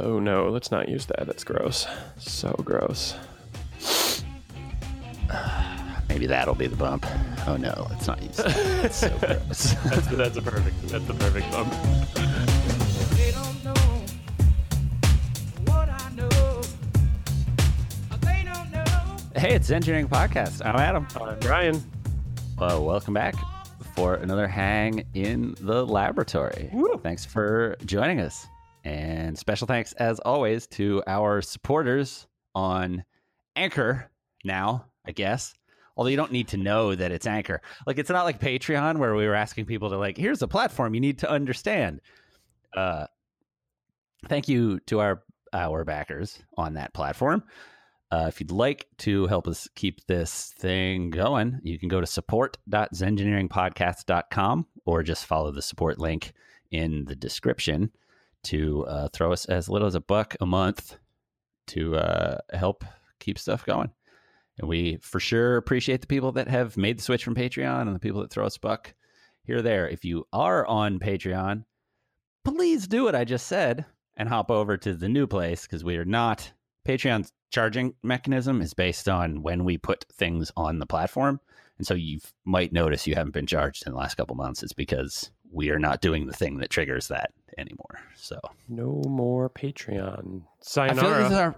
Oh no, let's not use that. That's gross. So gross. Maybe that'll be the bump. Oh no, let's not use that. It's so gross. That's, that's a perfect. That's the perfect bump. They don't know what I know. They don't know. hey, it's Zengineering Podcast. I'm Adam. I'm Brian. Well, welcome back for another hang in the laboratory. Woo. Thanks for joining us. And special thanks, as always, to our supporters on Anchor now, I guess. Although you don't need to know that it's Anchor. Like, it's not like Patreon where we were asking people to, like, here's a platform you need to understand. Uh, thank you to our our backers on that platform. Uh, if you'd like to help us keep this thing going, you can go to support.zengineeringpodcast.com or just follow the support link in the description to uh, throw us as little as a buck a month to uh, help keep stuff going. And we for sure appreciate the people that have made the switch from Patreon and the people that throw us a buck here there. If you are on Patreon, please do what I just said and hop over to the new place because we are not Patreon's charging mechanism is based on when we put things on the platform. And so you might notice you haven't been charged in the last couple months. It's because we are not doing the thing that triggers that anymore. So No more Patreon. I feel like this is our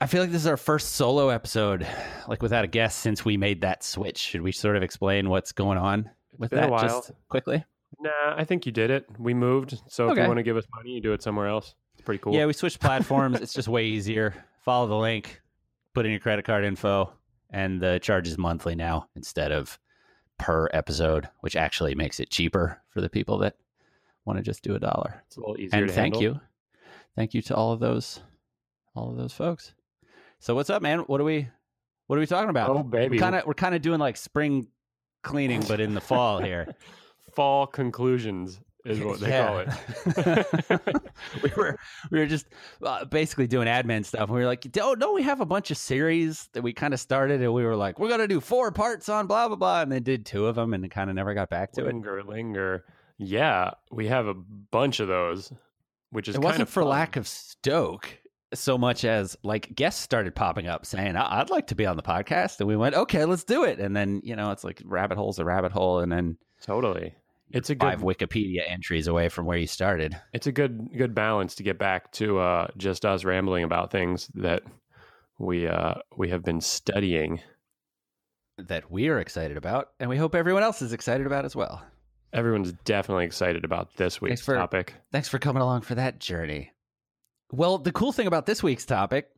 I feel like this is our first solo episode, like without a guest since we made that switch. Should we sort of explain what's going on with that just quickly? Nah, I think you did it. We moved. So if you want to give us money, you do it somewhere else. It's pretty cool. Yeah, we switched platforms. it's just way easier. Follow the link, put in your credit card info, and the charge is monthly now instead of per episode, which actually makes it cheaper for the people that want to just do a dollar. it's a little easier And to thank handle. you, thank you to all of those, all of those folks. So what's up, man? What are we, what are we talking about? Oh baby. Kind of, we're kind of doing like spring cleaning, but in the fall here. fall conclusions is what they call it. we were we were just uh, basically doing admin stuff. We were like, oh no, we have a bunch of series that we kind of started, and we were like, we're gonna do four parts on blah blah blah, and then did two of them, and kind of never got back to it. linger, linger. Yeah, we have a bunch of those, which is It wasn't for fun. lack of stoke so much as like guests started popping up saying, I'd like to be on the podcast, and we went, okay, let's do it, and then you know it's like rabbit hole's a rabbit hole, and then Totally, it's a good Wikipedia entries away from where you started. it's a good good balance to get back to uh, just us rambling about things that we uh, we have been studying. That we are excited about, and we hope everyone else is excited about as well. Everyone's definitely excited about this week's for- topic. Thanks for coming along for that journey. Well, the cool thing about this week's topic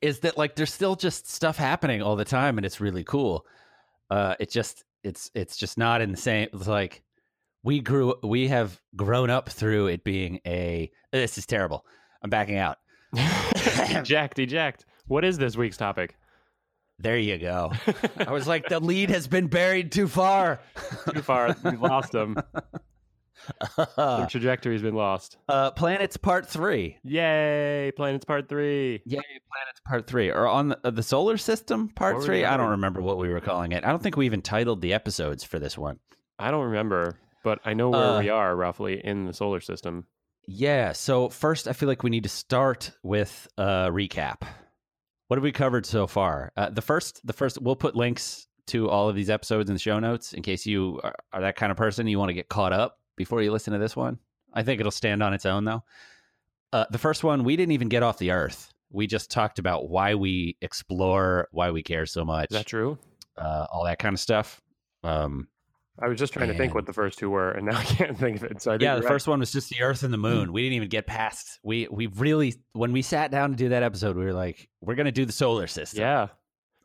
is that like there's still just stuff happening all the time and it's really cool. Uh it just it's it's just not in the same it's like we grew we have grown up through it being a this is terrible. I'm backing out. Jacked, eject. What is this week's topic? There you go. I was like the lead has been buried too far. Too far, we've lost them. The trajectory's been lost. uh planets part 3. Yay! Planets Part Three. Yay, planets part three, or on the, uh, the solar system part What three. I don't remember what we were calling it. I don't think we even titled the episodes for this one. I don't remember, but I know where Uh, we are roughly in the solar system. Yeah. So first, I feel like we need to start with a recap. What have we covered so far? Uh, the first, the first, we'll put links to all of these episodes in the show notes in case you are, are that kind of person you want to get caught up before you listen to this one. I think it'll stand on its own though. Uh, the first one, we didn't even get off the Earth. We just talked about why we explore, why we care so much. Is that true? uh, all that kind of stuff. Um, I was just trying to think what the first two were, and now I can't think of it. So I think yeah, the right. first one was just the Earth and the Moon. We didn't even get past. We we really when we sat down to do that episode, we were like, we're gonna do the solar system, Yeah,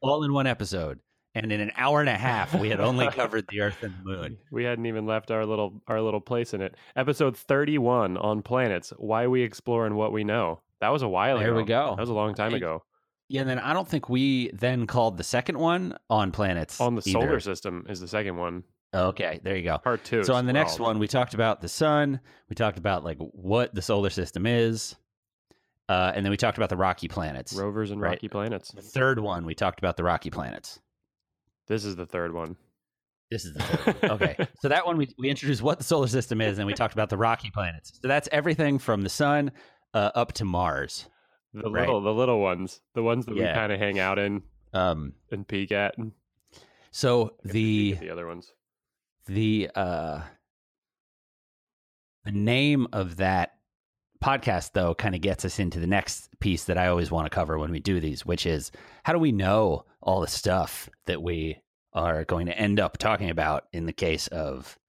all in one episode. And in an hour and a half, we had only covered the Earth and the Moon. we hadn't even left our little our little place in it. Episode thirty-one on planets: Why we explore and what we know. That was a while There ago. There we go. That was a long time Hey, ago. Yeah, and then I don't think we then called the second one on planets On the either. solar system is the second one. Okay, there you go. Part two. So on the next one, we talked about the sun. We talked about like what the solar system is, uh, and then we talked about the rocky planets. rovers and Right. rocky planets. The third one, we talked about the rocky planets. This is the third one. This is the third one. Okay. so that one we, we introduced what the solar system is and we talked about the rocky planets. So that's everything from the sun uh, up to Mars. The Right. little the little ones, the ones that we kind of hang out in Um, and peek at. So the at the other ones. the uh the name of that podcast though kind of gets us into the next piece that I always want to cover when we do these, which is how do we know all the stuff that we are going to end up talking about in the case of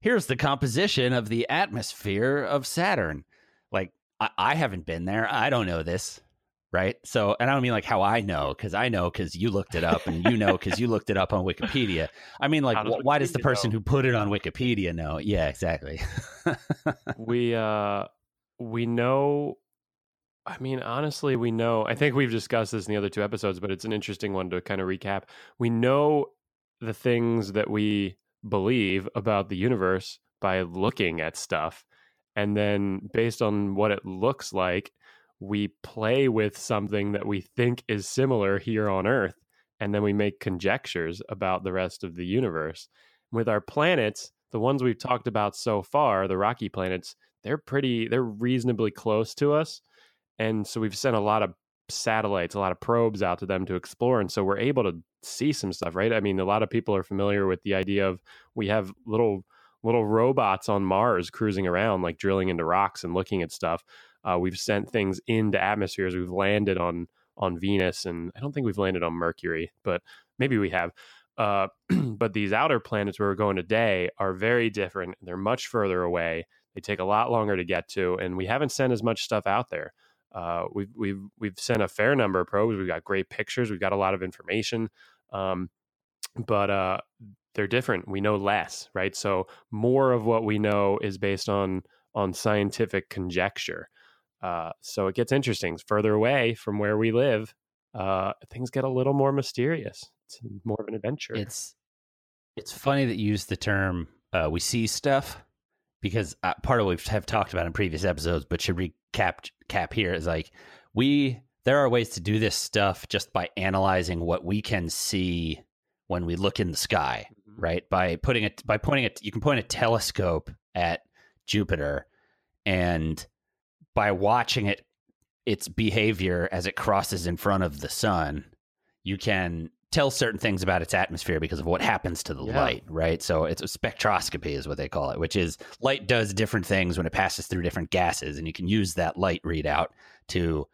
here's the composition of the atmosphere of Saturn. Like I, I haven't been there. I don't know this. Right. So, and I don't mean like how I know, because I know because you looked it up and you know because you looked it up on Wikipedia. I mean, like, does wh- why does the person know? who put it on Wikipedia know? Yeah, exactly. we uh we know I mean honestly we know I think we've discussed this in the other two episodes but it's an interesting one to kind of recap. We know the things that we believe about the universe by looking at stuff and then based on what it looks like we play with something that we think is similar here on earth and then we make conjectures about the rest of the universe. With our planets, the ones we've talked about so far, the rocky planets, they're pretty they're reasonably close to us. And so we've sent a lot of satellites, a lot of probes out to them to explore and so we're able to see some stuff, right? I mean, a lot of people are familiar with the idea of we have little little robots on Mars cruising around like drilling into rocks and looking at stuff. Uh, we've sent things into atmospheres. We've landed on on Venus, and I don't think we've landed on Mercury, but maybe we have. Uh, but these outer planets where we're going today are very different. They're much further away. They take a lot longer to get to, and we haven't sent as much stuff out there. Uh, we've we've we've sent a fair number of probes. We've got great pictures. We've got a lot of information, um, but uh, they're different. We know less, right? So more of what we know is based on on scientific conjecture. Uh, so it gets interesting. Further away from where we live, uh, things get a little more mysterious. It's more of an adventure. It's it's funny that you use the term uh, "we see stuff" because uh, part of what we have talked about in previous episodes, but should recap cap here is like we there are ways to do this stuff just by analyzing what we can see when we look in the sky, Mhm. right? By putting it by pointing it, you can point a telescope at Jupiter, and by watching it its behavior as it crosses in front of the sun, you can tell certain things about its atmosphere because of what happens to the Yeah. light, right? So it's a spectroscopy is what they call it, which is light does different things when it passes through different gases and you can use that light readout to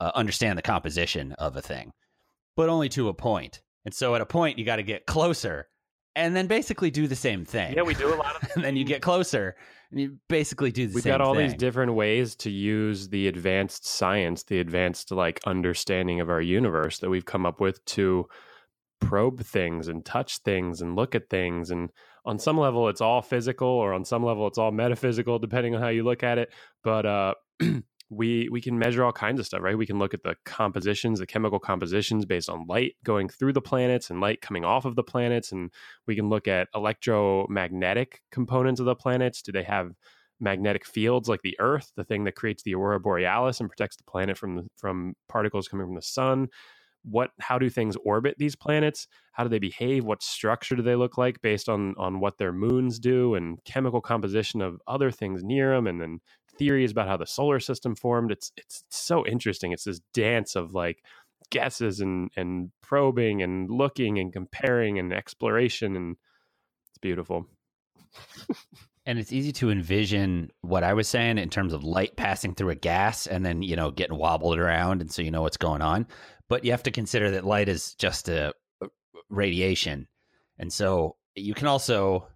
uh, understand the composition of a thing. But only to a point. And so at a point you got to get closer and then basically do the same thing. yeah, we do a lot of. and then you get closer you basically do the same thing. We've got all these different ways to use the advanced science, the advanced like understanding of our universe that we've come up with to probe things and touch things and look at things. And on some level, it's all physical, or on some level, it's all metaphysical, depending on how you look at it. But uh, we we can measure all kinds of stuff, right? We can look at the compositions, the chemical compositions based on light going through the planets and light coming off of the planets, and we can look at electromagnetic components of the planets. Do they have magnetic fields like the Earth, the thing that creates the aurora borealis and protects the planet from the, from particles coming from the sun? What how do things orbit these planets? How do they behave? What structure do they look like based on on what their moons do and chemical composition of other things near them and then theories about how the solar system formed. It's it's so interesting. It's this dance of like guesses and and probing and looking and comparing and exploration and it's beautiful. And it's easy to envision what I was saying in terms of light passing through a gas and then, you know, getting wobbled around. And so you know what's going on. But you have to consider that light is just a a radiation. And so you can also,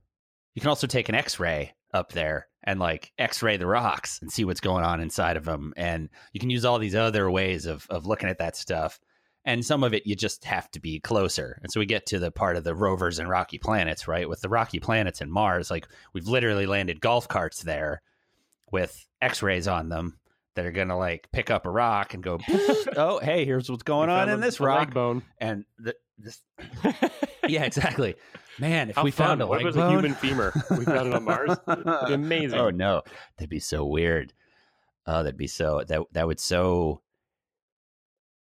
you can also take an x ray up there and like x ray the rocks and see what's going on inside of them. And you can use all these other ways of, of looking at that stuff. And some of it you just have to be closer. And so we get to the part of the rovers and rocky planets, right? With the rocky planets and Mars, like we've literally landed golf carts there with x-rays on them that are going to like pick up a rock and go oh hey here's what's going on in a- this a rock bone. and the, this yeah exactly man if How we found a What leg if it was a human femur? We found it on Mars. It'd be amazing. oh no that'd be so weird oh that'd be so that that would so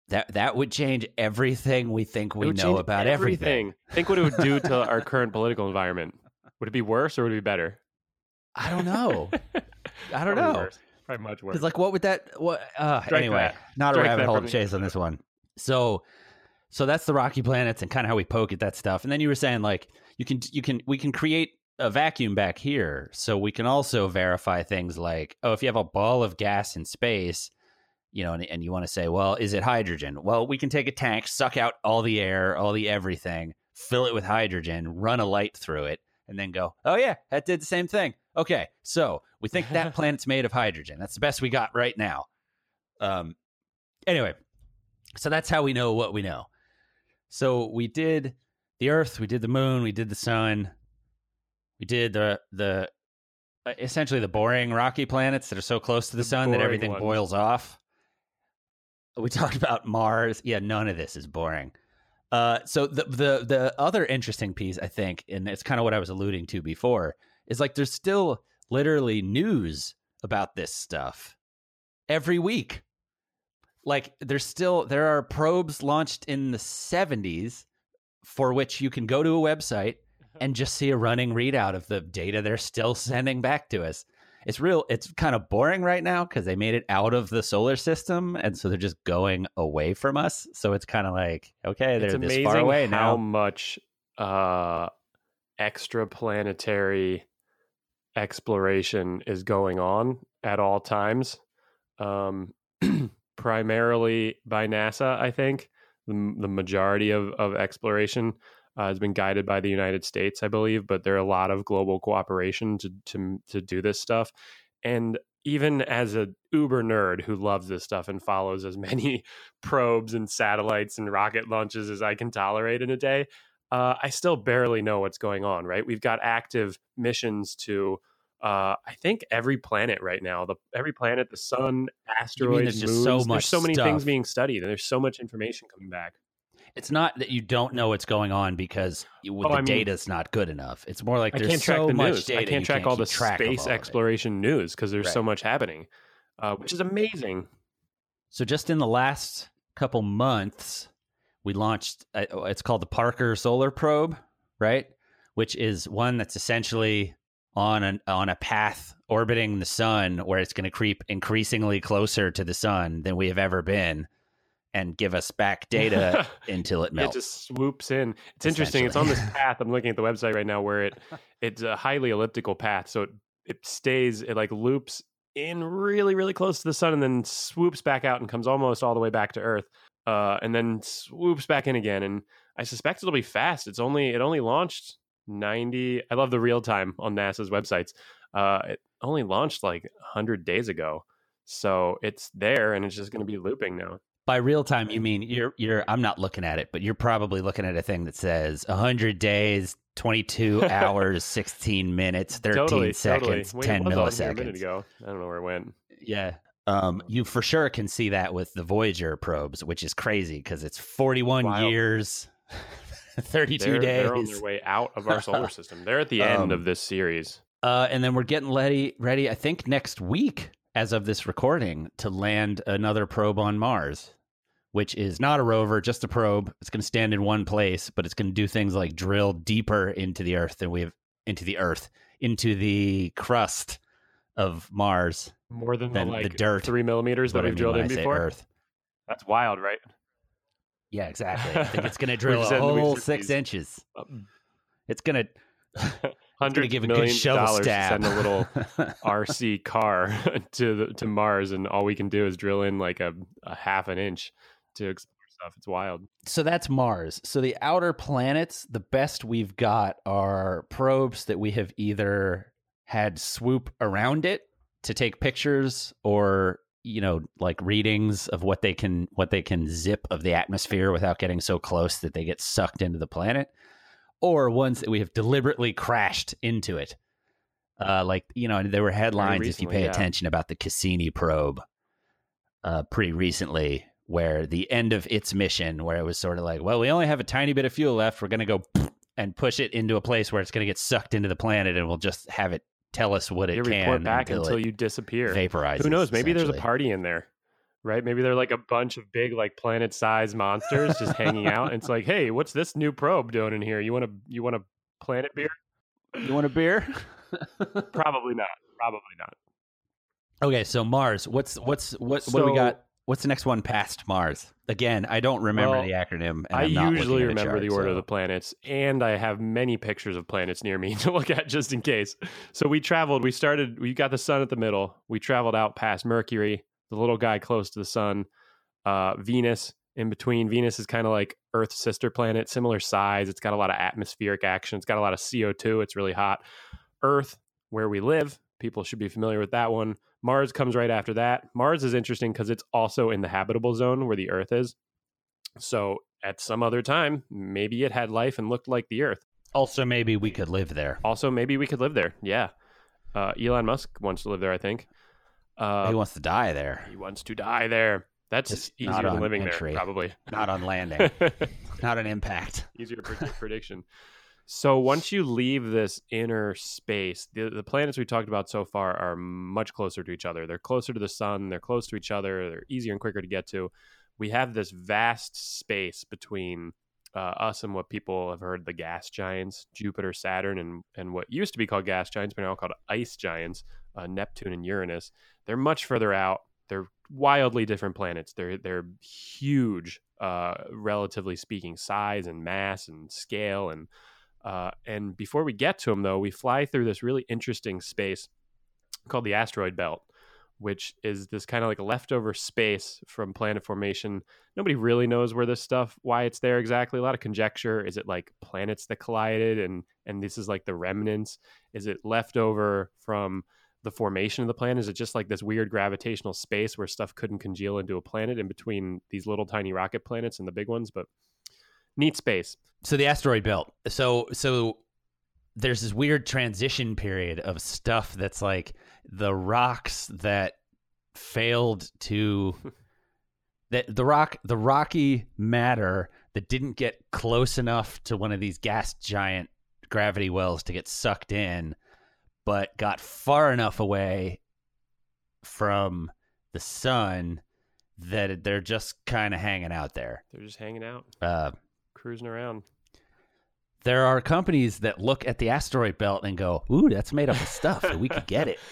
that that would change everything we think we know change about everything. Think what it would do to our current political environment. Would it be worse or would it be better? i don't know i don't Probably know worse. Probably much worse. Because like, what would that? What? Uh, Strike anyway, that. not Strike a rabbit hole to chase on this one. So, so that's the rocky planets and kind of how we poke at that stuff. And then you were saying like, you can, you can, we can create a vacuum back here, so we can also verify things like, oh, if you have a ball of gas in space. You know, and, and you want to say, well, is it hydrogen? Well, we can take a tank, suck out all the air, all the everything, fill it with hydrogen, run a light through it, and then go, oh, yeah, that did the same thing. Okay, so we think that planet's made of hydrogen. That's the best we got right now. Um, anyway, so that's how we know what we know. So we did the Earth, we did the Moon, we did the Sun, we did the the uh, essentially the boring rocky planets that are so close to the, The Sun that everything ones. boils off. We talked about Mars. Yeah, none of this is boring. Uh, so the the the other interesting piece, I think, and it's kind of what I was alluding to before, is like there's still literally news about this stuff every week. Like there's still there are probes launched in the 70s for which you can go to a website and just see a running readout of the data they're still sending back to us. It's real it's kind of boring right now cuz they made it out of the solar system and so they're just going away from us. So it's kind of like okay, they're it's this far away how now. How much uh, extraplanetary exploration is going on at all times. Um, primarily by NASA, I think the, the majority of, of exploration uh, has been guided by the United States, I believe. But there are a lot of global cooperation to to to do this stuff, and even as a uber nerd who loves this stuff and follows as many probes and satellites and rocket launches as I can tolerate in a day, uh, I still barely know what's going on. Right, we've got active missions to. Uh, I think every planet right now, the every planet, the sun, asteroids, there's just moons, so there's so many things being studied, and there's so much information coming back. It's not that you don't know what's going on because you, Oh, the I mean- data's not good enough. It's more like I there's can't track so the much news. data. I can't track all the track space all exploration news because there's so much happening, uh, which is amazing. So just in the last couple months, we launched. Uh, it's called the Parker Solar Probe, right? Which is one that's essentially on an on a path orbiting the sun, where it's going to creep increasingly closer to the sun than we have ever been, and give us back data until it It melts. just swoops in. It's interesting. It's on this path. I'm looking at the website right now where it it's a highly elliptical path. So it it stays. It like loops in really really close to the sun and then swoops back out and comes almost all the way back to Earth. Uh, and then swoops back in again. And I suspect it'll be fast. It's only it only launched 90. I love the real time on NASA's websites. Uh, it only launched like 100 days ago. So it's there and it's just going to be looping now. By real time, you mean you're you're. I'm not looking at it, but you're probably looking at a thing that says 100 days, 22 hours, 16 minutes, 13 totally, seconds, totally. Wait, 10 it was on here a minute milliseconds. ago. I don't know where it went. Yeah. Um, you for sure can see that with the Voyager probes, which is crazy because it's 41 Wild. years, 32 They're, days. they're on their way out of our solar system. They're at the end Um, of this series. Uh, and then we're getting ready, ready, I think next week, as of this recording, to land another probe on Mars, which is not a rover, just a probe. It's going to stand in one place, but it's going to do things like drill deeper into the Earth than we have into the Earth, into the crust of Mars. More than the, than the like dirt, three millimeters that we've drilled in I before. Earth. That's wild, right? Yeah, exactly. I think it's going to drill just a said we whole should six be- inches. It's going to Hundred to give a good million shovel dollars to send a little RC car to the, to Mars, and all we can do is drill in like a, a half an inch to explore stuff. It's wild. so that's Mars. So the outer planets, the best we've got are probes that we have either had swoop around it to take pictures or you know like readings of what they can what they can zip of the atmosphere without getting so close that they get sucked into the planet or ones that we have deliberately crashed into it uh like you know there were headlines if you pay yeah. attention about the cassini probe uh pretty recently where the end of its mission where it was sort of like well we only have a tiny bit of fuel left we're going to go and push it into a place where it's going to get sucked into the planet and we'll just have it tell us what it You can report back until, until it you disappear. vaporizes Who knows? Maybe there's a party in there, right? Maybe they're like a bunch of big, like planet-sized monsters just hanging out. And it's like, hey, what's this new probe doing in here? You want to you want a planet beer? you want a beer Probably not. Probably not. Okay, so Mars. What's what's what? what do we got? What's the next one past Mars? Again, I don't remember Well, the acronym. And I usually looking at a remember the chart, order of the planets, and I have many pictures of planets near me to look at just in case. So we traveled. We started. We got the sun at the middle. We traveled out past Mercury, the little guy close to the sun. Uh, Venus in between. Venus is kind of like Earth's sister planet, similar size. It's got a lot of atmospheric action. It's got a lot of CO two. It's really hot. Earth, where we live, people should be familiar with that one. Mars comes right after that. Mars is interesting because it's also in the habitable zone where the Earth is. So at some other time, maybe it had life and looked like the Earth. Also, maybe we could live there. Also, maybe we could live there. Yeah. Uh, Elon Musk wants to live there, I think. Uh, he wants to die there, he wants to die there. That's Just easier not than living entry. there, probably. not on landing, not on impact. easier predict- prediction. So once you leave this inner space, the, the planets we talked about so far are much closer to each other. They're closer to the sun. They're close to each other. They're easier and quicker to get to. We have this vast space between uh, us and what people have heard the gas giants, Jupiter, Saturn, and and what used to be called gas giants, but now called ice giants, uh, Neptune and Uranus. They're much further out. They're wildly different planets. They're they're huge, uh, relatively speaking, size and mass and scale. And uh, and before we get to them, though, we fly through this really interesting space called the asteroid belt, which is this kind of like leftover space from planet formation. Nobody really knows where this stuff, why it's there exactly. A lot of conjecture. Is it like planets that collided, and and this is like the remnants? Is it leftover from the formation of the planet? Is it just like this weird gravitational space where stuff couldn't congeal into a planet in between these little tiny rocky planets and the big ones? But neat space. So the asteroid belt. So so there's this weird transition period of stuff that's like the rocks that failed to that the rock the rocky matter that didn't get close enough to one of these gas giant gravity wells to get sucked in but got far enough away from the sun that they're just kind of hanging out there They're just hanging out, uh, cruising around. there are companies that look at the asteroid belt and go, "Ooh, that's made up of stuff. and we could get it."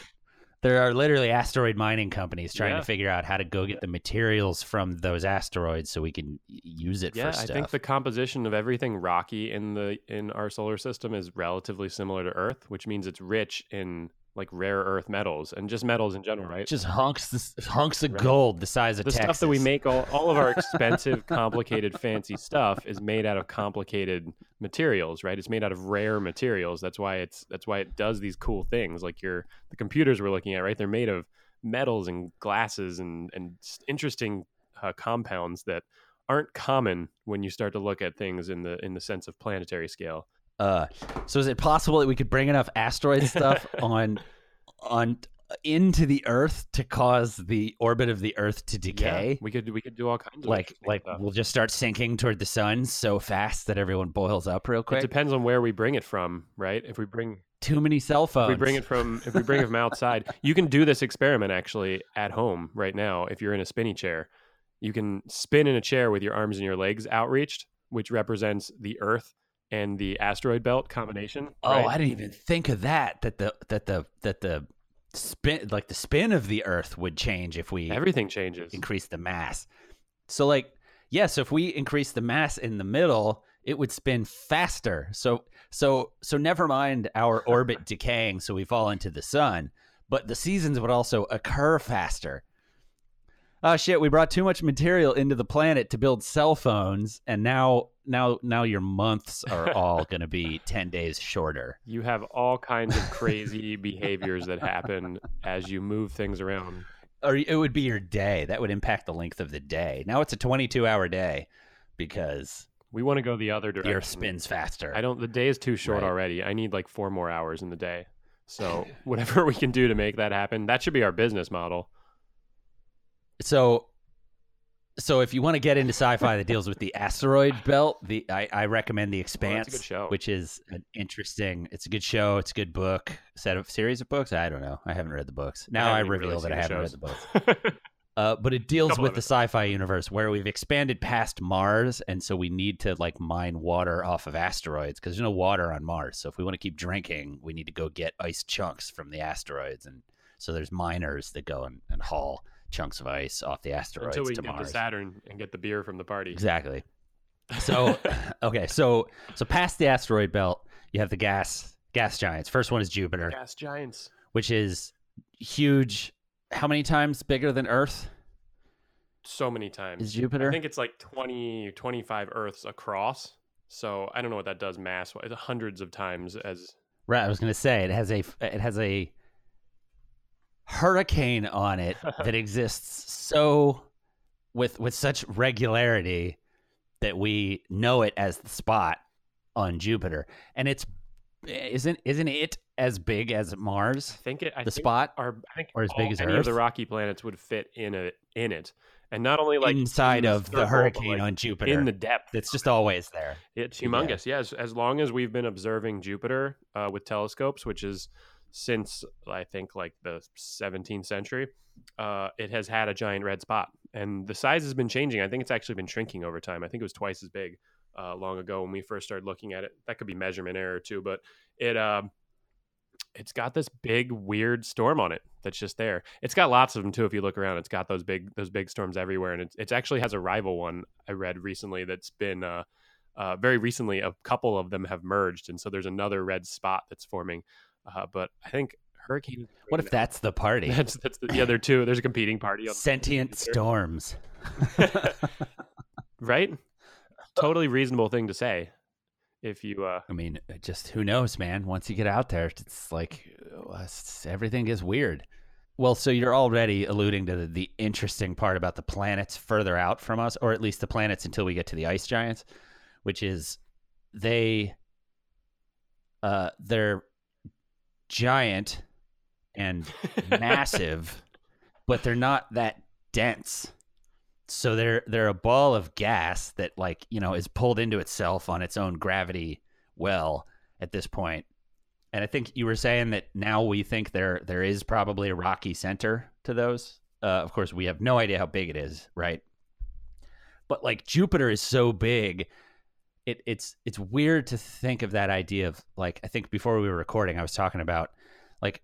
There are literally asteroid mining companies trying Yeah. to figure out how to go get the materials from those asteroids so we can use it Yeah, for I think the composition of everything rocky in the in our solar system is relatively similar to Earth, which means it's rich in like rare earth metals and just metals in general, right? just hunks this hunks of Right. gold the size of the Texas. stuff that we make all, all of our expensive complicated fancy stuff is made out of complicated materials right it's made out of rare materials that's why it's that's why it does these cool things like your the computers we're looking at right they're made of metals and glasses and and interesting uh, compounds that aren't common when you start to look at things in the in the sense of planetary scale Uh, so is it possible that we could bring enough asteroid stuff on on into the Earth to cause the orbit of the Earth to decay? Yeah, we could we could do all kinds of like like stuff. we'll just start sinking toward the sun so fast that everyone boils up real quick. it depends on where we bring it from right if we bring Too many cell phones. If we bring it from if we bring it from outside, you can do this experiment actually at home right now. If you're in a spinny chair, you can spin in a chair with your arms and your legs outreached, which represents the Earth and the asteroid belt combination. Oh, right? I didn't even think of that. That the that the that the spin like the spin of the Earth would change if we everything changes. increase the mass. So like yeah, so if we increase the mass in the middle, it would spin faster. So so so never mind our orbit decaying so we fall into the sun, but the seasons would also occur faster. Oh shit, we brought too much material into the planet to build cell phones and now now now your months are all going to be 10 days shorter. You have all kinds of crazy behaviors that happen as you move things around. Or it would be your day. That would impact the length of the day. Now it's a 22-hour day because We want to go the other direction. earth spins faster. I don't. The day is too short Right. already. I need like four more hours in the day. So whatever we can do to make that happen, that should be our business model. So so if you want to get into sci-fi that deals with the asteroid belt the i, I recommend the Well, expanse which is an interesting it's a good show it's a good book set of series of books? I don't know. I haven't read the books. Now i, haven't reveal that i haven't the read the books. Uh, but it deals Couple with the sci-fi universe where we've expanded past mars and so we need to like mine water off of asteroids because there's no water on mars. So if we want to keep drinking we need to go get ice chunks from the asteroids and So there's miners that go and, and haul chunks of ice off the asteroids Until we to get Mars. to Saturn and get the beer from the party. Exactly. So okay, so so past the asteroid belt, you have the gas gas giants. First one is Jupiter, Gas giants. which is huge. How many times bigger than Earth So many times. is Jupiter? I think it's like 20, 25 Earths across. So I don't know what that does mass wise. Hundreds of times as Right, I was going to say it has a it has a hurricane on it that exists so with with such regularity that we know it as the spot on Jupiter, and it's isn't isn't it as big as Mars? I think it. I The think spot are I think or as big as any of the rocky planets would fit in it in it, and not only like inside in of the circle, hurricane like, on Jupiter. in the depth. it's just always there. It's Yeah. humongous. Yes, as long as we've been observing Jupiter uh, with telescopes, which is since I think like the 17th century, uh, it has had a giant red spot, and the size has been changing. I think it's actually been shrinking over time. I think it was twice as big uh, long ago when we first started looking at it. That could be measurement error too, but it um it's got this big weird storm on it that's just there. It's got lots of them too. If you look around, it's got those big those big storms everywhere, and it, it actually has a rival one I read recently that's been. Uh, uh, very recently, a couple of them have merged, and so there's another red spot that's forming. Uh, but I think hurricane. What if that's the party? that's that's the, the other two? There's a competing party, Sentient storms. right? Totally reasonable thing to say. If you, uh, I mean, just who knows, man? Once you get out there, it's like uh, it's- everything is weird. Well, so you're already alluding to the, the interesting part about the planets further out from us, or at least the planets until we get to the ice giants, which is they uh they're giant and massive, but they're not that dense. So they're they're a ball of gas that like, you know, is pulled into itself on its own gravity well at this point. And I think you were saying that now we think there there is probably a rocky center to those. Uh, of course, we have no idea how big it is, right? But like Jupiter is so big, it, it's it's weird to think of that idea of like I think before we were recording, I was talking about like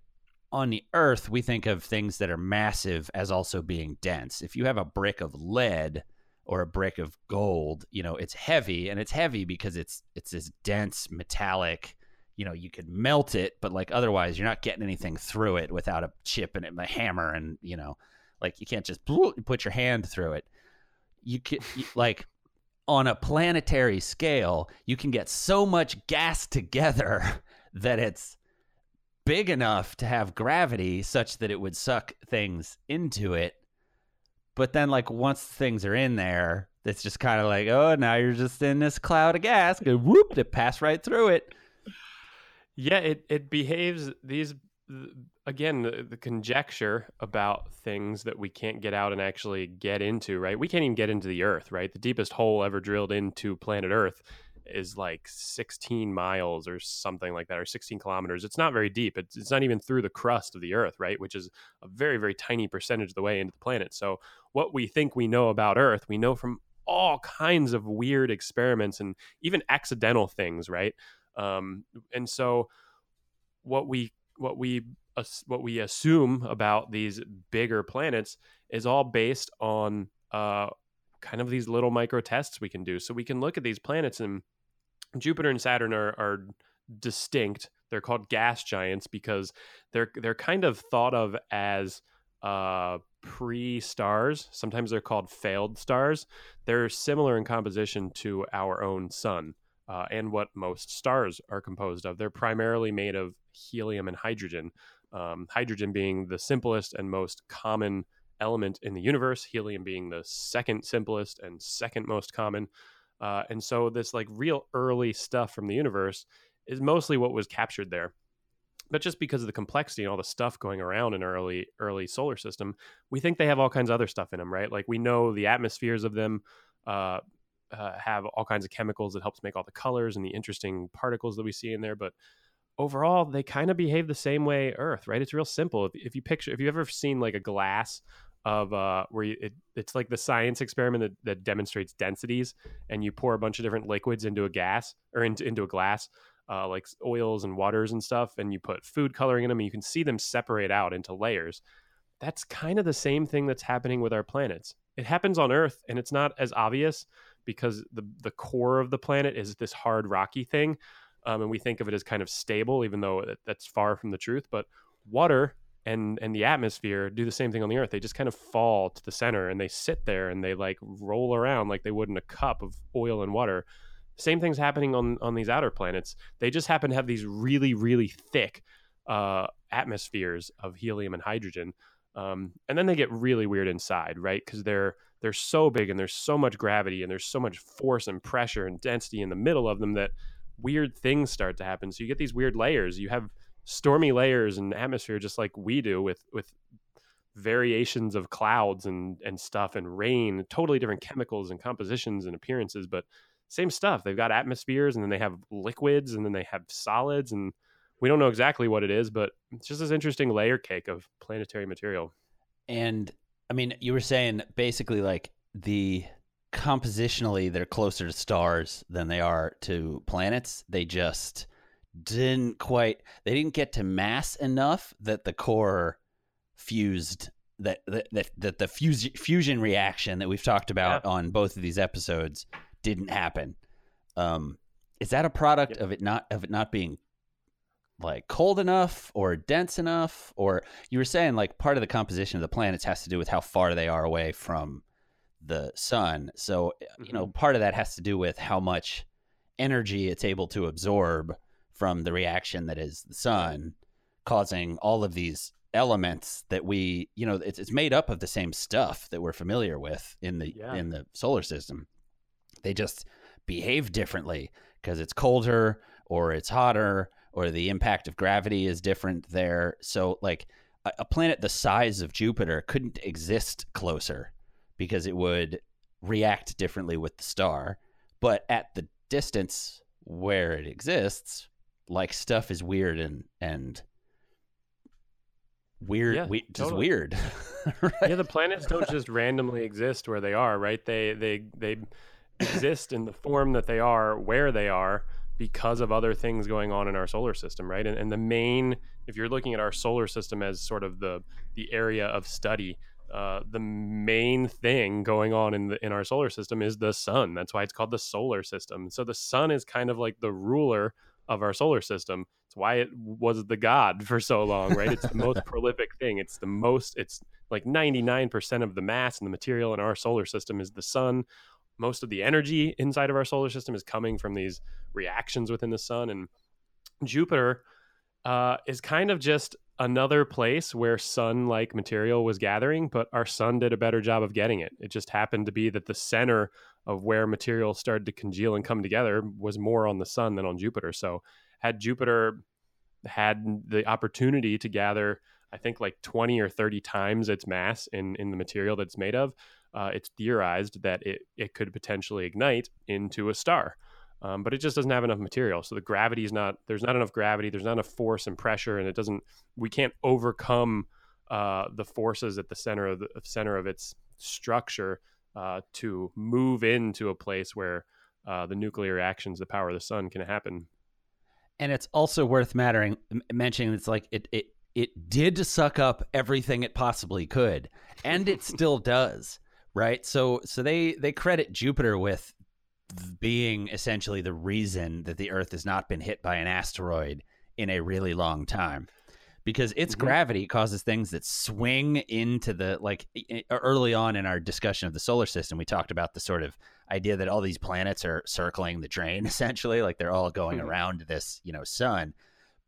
on the Earth, we think of things that are massive as also being dense. If you have a brick of lead or a brick of gold, you know, it's heavy and it's heavy because it's it's this dense metallic, you know, you could melt it, but like otherwise you're not getting anything through it without a chip and a hammer and, you know, like you can't just put your hand through it. You can like on a planetary scale, you can get so much gas together that it's big enough to have gravity such that it would suck things into it. But then, like, once things are in there, it's just kind of like, oh, now you're just in this cloud of gas. Whoop, it passed right through it. yeah, it it behaves these again the, the conjecture about things that we can't get out and actually get into. Right, we can't even get into the Earth. Right, the deepest hole ever drilled into planet Earth is like 16 miles or something like that or 16 kilometers. It's not very deep. It's, it's not even through the crust of the earth right? Which is a very very tiny percentage of the way into the planet. So what we think we know about earth we know from all kinds of weird experiments and even accidental things right? Um, and so what we what we what we assume about these bigger planets is all based on uh, kind of these little micro tests we can do. So we can look at these planets and Jupiter and Saturn are, are distinct. They're called gas giants because they're they're kind of thought of as uh, pre stars. Sometimes they're called failed stars. They're similar in composition to our own sun uh, and what most stars are composed of. They're primarily made of helium and hydrogen. Um, hydrogen being the simplest and most common element in the universe, helium being the second simplest and second most common. Uh, and so, this like real early stuff from the universe is mostly what was captured there. But just because of the complexity and all the stuff going around in early early solar system, we think they have all kinds of other stuff in them, right? Like we know the atmospheres of them uh, uh, have all kinds of chemicals that helps make all the colors and the interesting particles that we see in there. But overall, they kind of behave the same way Earth, right? It's real simple. If, if you picture, if you've ever seen like a glass of uh, where you, it, it's like the science experiment that, that demonstrates densities, and you pour a bunch of different liquids into a gas or into, into a glass. uh, like oils and waters and stuff, and you put food coloring in them, and you can see them separate out into layers. That's kind of the same thing that's happening with our planets. It happens on Earth, and it's not as obvious because the the core of the planet is this hard rocky thing, um, and we think of it as kind of stable, even though that- that's far from the truth. But water and and the atmosphere do the same thing on the Earth. They just kind of fall to the center, and they sit there, and they like roll around like they would in a cup of oil and water. Same thing's happening on on these outer planets. They just happen to have these really really thick uh, atmospheres of helium and hydrogen. Um, and then they get really weird inside, right? Because they're they're so big and there's so much gravity and there's so much force and pressure and density in the middle of them that weird things start to happen. So you get these weird layers. You have stormy layers and atmosphere just like we do with with variations of clouds and and stuff and rain, totally different chemicals and compositions and appearances, but same stuff. They've got atmospheres and then they have liquids and then they have solids and we don't know exactly what it is, but it's just this interesting layer cake of planetary material. And I mean, you were saying basically like the compositionally they're closer to stars than they are to planets. They just didn't quite they didn't get to mass enough that the core fused that that that, that the fuse, fusion reaction that we've talked about on both of these episodes didn't happen. Um is that a product Yeah. of it not of it not being like cold enough or dense enough or you were saying like part of the composition of the planets has to do with how far they are away from the sun so eh, you know mm-hmm. part of that has to do with how much energy it's able to absorb from the reaction that is the sun causing all of these elements that we you know it's, it's made up of the same stuff that we're familiar with in the Yeah. in the solar system they just behave differently because it's colder or it's hotter or the impact of gravity is different there. So, like a, a planet the size of Jupiter couldn't exist closer because it would react differently with the star. But at the distance where it exists, like stuff is weird and and weird, Yeah, we, just totally. weird. yeah, the planets don't just randomly exist where they are, right? They they they exist in the form that they are where they are because of other things going on in our solar system, right? And, and the main, if you're looking at our solar system as sort of the the area of study, uh, the main thing going on in the in our solar system is the sun. That's why it's called the solar system. So the sun is kind of like the ruler of our solar system. It's why it was the god for so long, right? It's the most prolific thing. It's the most. It's like 99% of the mass and the material in our solar system is the sun. Most of the energy inside of our solar system is coming from these reactions within the sun. And Jupiter uh, is kind of just another place where sun like material was gathering, but our sun did a better job of getting it. It just happened to be that the center of where material started to congeal and come together was more on the sun than on Jupiter. So, had Jupiter had the opportunity to gather, I think like 20 or 30 times its mass in, in the material that it's made of, uh, it's theorized that it, it could potentially ignite into a star. Um, but it just doesn't have enough material. So the gravity is not, there's not enough gravity, there's not enough force and pressure, and it doesn't, we can't overcome uh, the forces at the center of the center of its structure uh, to move into a place where uh, the nuclear reactions, the power of the sun can happen. and it's also worth mattering mentioning it's like it it it did suck up everything it possibly could and it still does right so so they they credit jupiter with being essentially the reason that the earth has not been hit by an asteroid in a really long time because its Mhm. gravity causes things that swing into the like early on in our discussion of the solar system we talked about the sort of idea that all these planets are circling the drain essentially like they're all going Mhm. around this you know sun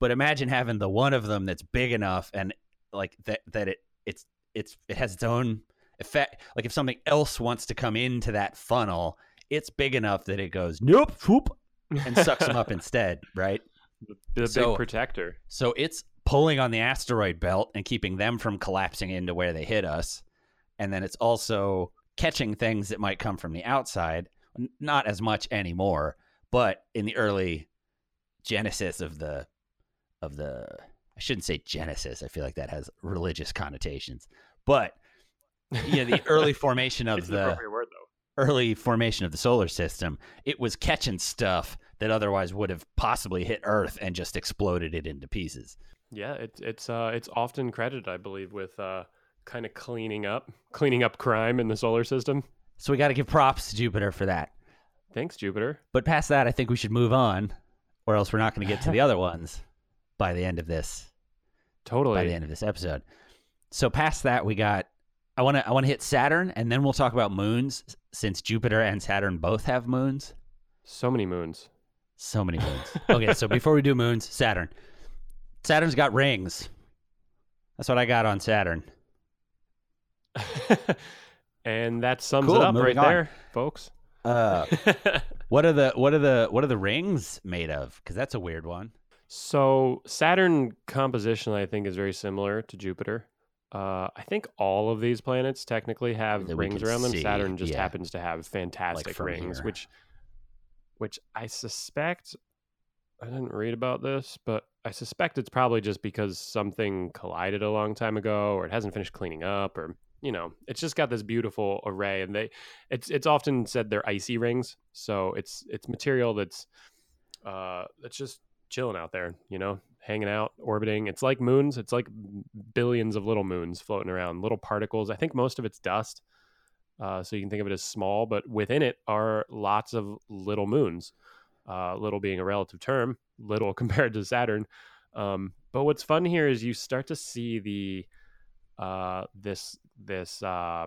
but imagine having the one of them that's big enough and like that that it it's it's it has its own effect like if something else wants to come into that funnel it's big enough that it goes nope whoop and sucks them up instead right the, the So- big protector. so it's pulling on the asteroid belt and keeping them from collapsing into where they hit us. And then it's also catching things that might come from the outside. Not as much anymore, but in the early genesis of the of the I shouldn't say genesis. I feel like that has religious connotations. But yeah, the early formation of it's the word though. Early formation of the solar system, it was catching stuff that otherwise would have possibly hit Earth and just exploded it into pieces. Yeah, it's it's uh it's often credited, I believe, with uh kind of cleaning up cleaning up crime in the solar system. So we got to give props to Jupiter for that. Thanks, Jupiter. But past that, I think we should move on, or else we're not going to get to the other ones by the end of this Totally. by the end of this episode. So past that, we got. I want to I want to hit Saturn, and then we'll talk about moons, since Jupiter and Saturn both have moons. So many moons. So many moons. okay, so before we do moons, Saturn. Saturn's got rings. That's what I got on Saturn. and that sums Cool, it up right on. there, folks. Uh, what are the what are the what are the rings made of? Because that's a weird one. so Saturn composition, I think, is very similar to Jupiter. Uh, I think all of these planets technically have That rings around them. see, Saturn just yeah. happens to have fantastic from rings, here. which, which I suspect. I didn't read about this, but I suspect it's probably just because something collided a long time ago, or it hasn't finished cleaning up, or you know, it's just got this beautiful array, and they, it's it's often said they're icy rings, so it's it's material that's, uh, that's just chilling out there, you know, hanging out, orbiting. It's like moons. It's like billions of little moons floating around, little particles. I think most of it's dust. Uh, so you can think of it as small, but within it are lots of little moons. Uh, little being a relative term, little compared to Saturn. Um, but what's fun here is you start to see the uh, this this uh,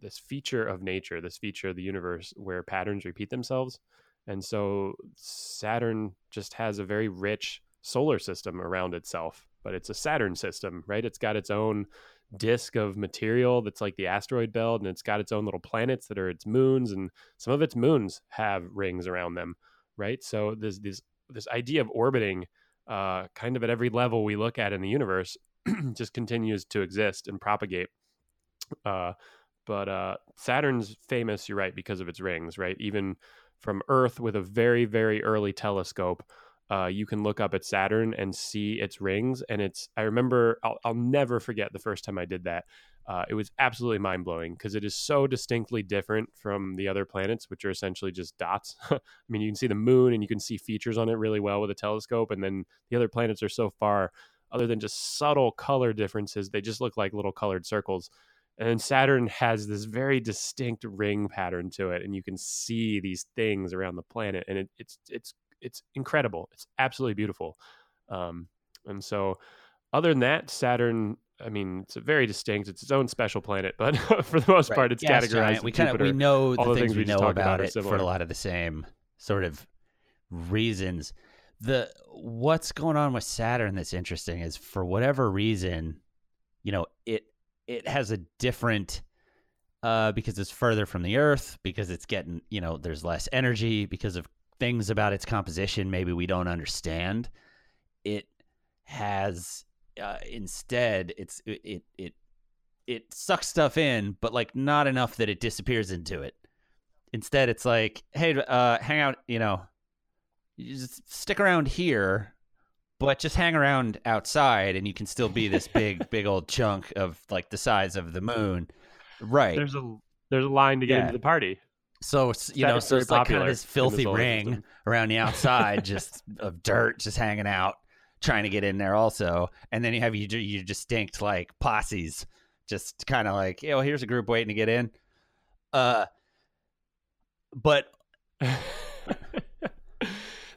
this feature of nature, this feature of the universe where patterns repeat themselves. And so Saturn just has a very rich solar system around itself, but it's a Saturn system, right? It's got its own disk of material that's like the asteroid belt, and it's got its own little planets that are its moons, and some of its moons have rings around them, right? So there's this this idea of orbiting uh, kind of at every level we look at in the universe just continues to exist and propagate. Uh, but uh, Saturn's famous, you're right, because of its rings, right? Even from Earth with a very, very early telescope, uh, you can look up at Saturn and see its rings. And it's, I remember, I'll, I'll never forget the first time I did that. Uh, it was absolutely mind blowing because it is so distinctly different from the other planets, which are essentially just dots. I mean, you can see the moon and you can see features on it really well with a telescope. And then the other planets are so far, other than just subtle color differences, they just look like little colored circles. And Saturn has this very distinct ring pattern to it, and you can see these things around the planet, and it, it's it's it's incredible. It's absolutely beautiful. Um, and so, other than that, Saturn, I mean, it's a very distinct. It's its own special planet, but for the most part, it's Gas categorized. giant. We kind of we know All the things things we know about about it for a lot of the same sort of reasons. The what's going on with Saturn that's interesting is for whatever reason, you know, it it has a different uh because it's further from the earth, because it's getting, you know, there's less energy because of things about its composition maybe we don't understand. It has uh, instead it's it it it, it sucks stuff in, but like not enough that it disappears into it. Instead, it's like, hey, uh, hang out, you know, you just stick around here, but just hang around outside, and you can still be this big, big old chunk of like the size of the moon, right? There's a there's a line to get Yeah. into the party. So you know, so it's like kind of this filthy ring system. around the outside, just of dirt, just hanging out, trying to get in there also. And then you have your your distinct like posses, just kind of like, oh, here's a group waiting to get in. Uh, but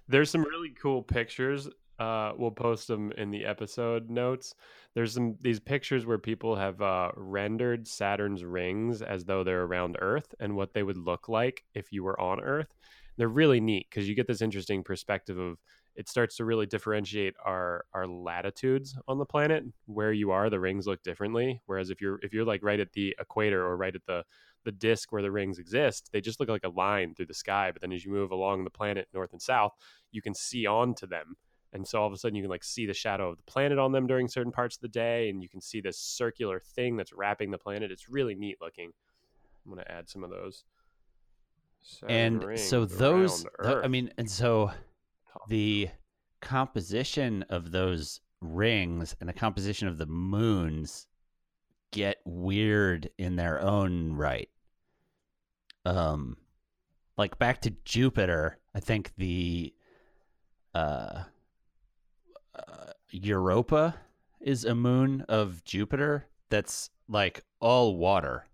There's some really cool pictures. Uh, we'll post them in the episode notes. There's some these pictures where people have uh, rendered Saturn's rings as though they're around Earth and what they would look like if you were on Earth. They're really neat because you get this interesting perspective of it starts to really differentiate our our latitudes on the planet. Where you are, the rings look differently. Whereas if you're if you're like right at the equator or right at the the disk where the rings exist, they just look like a line through the sky. But then as you move along the planet north and south, you can see onto them. And so all of a sudden you can like see the shadow of the planet on them during certain parts of the day, and you can see this circular thing that's wrapping the planet. It's really neat looking. I'm gonna add some of those. Saturn and so those, tho- I mean, and so the composition of those rings and the composition of the moons get weird in their own right. Um like back to Jupiter, I think the uh, uh, Europa is a moon of Jupiter that's like all water.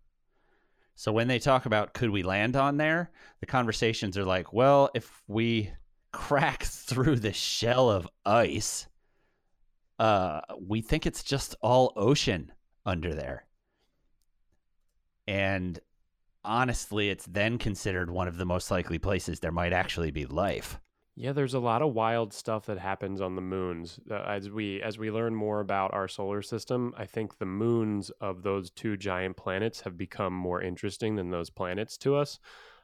So when they talk about could we land on there, the conversations are like, well, if we crack through the shell of ice, uh, we think it's just all ocean under there. And honestly, it's then considered one of the most likely places there might actually be life. Yeah, there's a lot of wild stuff that happens on the moons. Uh, as we as we learn more about our solar system, I think the moons of those two giant planets have become more interesting than those planets to us.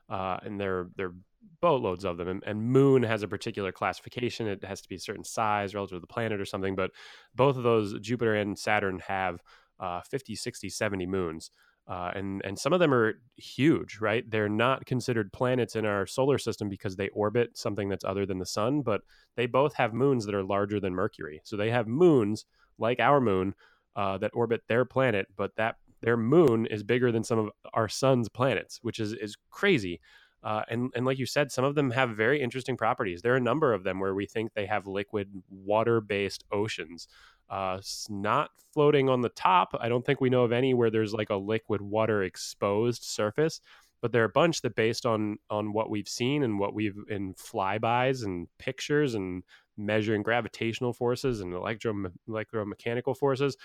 Uh, and there are boatloads of them. And, and Moon has a particular classification; it has to be a certain size relative to the planet or something. But both of those, Jupiter and Saturn, have uh, 50, 60, 70 moons. Uh, and and some of them are huge, right? They're not considered planets in our solar system because they orbit something that's other than the sun, but they both have moons that are larger than Mercury. So they have moons like our moon uh, that orbit their planet, but that their moon is bigger than some of our sun's planets, which is is crazy. Uh, and and like you said, some of them have very interesting properties. There are a number of them where we think they have liquid water based oceans uh, not floating on the top. I don't think we know of any where there's like a liquid water exposed surface, but there are a bunch that, based on on what we've seen and what we've in flybys and pictures and measuring gravitational forces and electro electromechanical forces,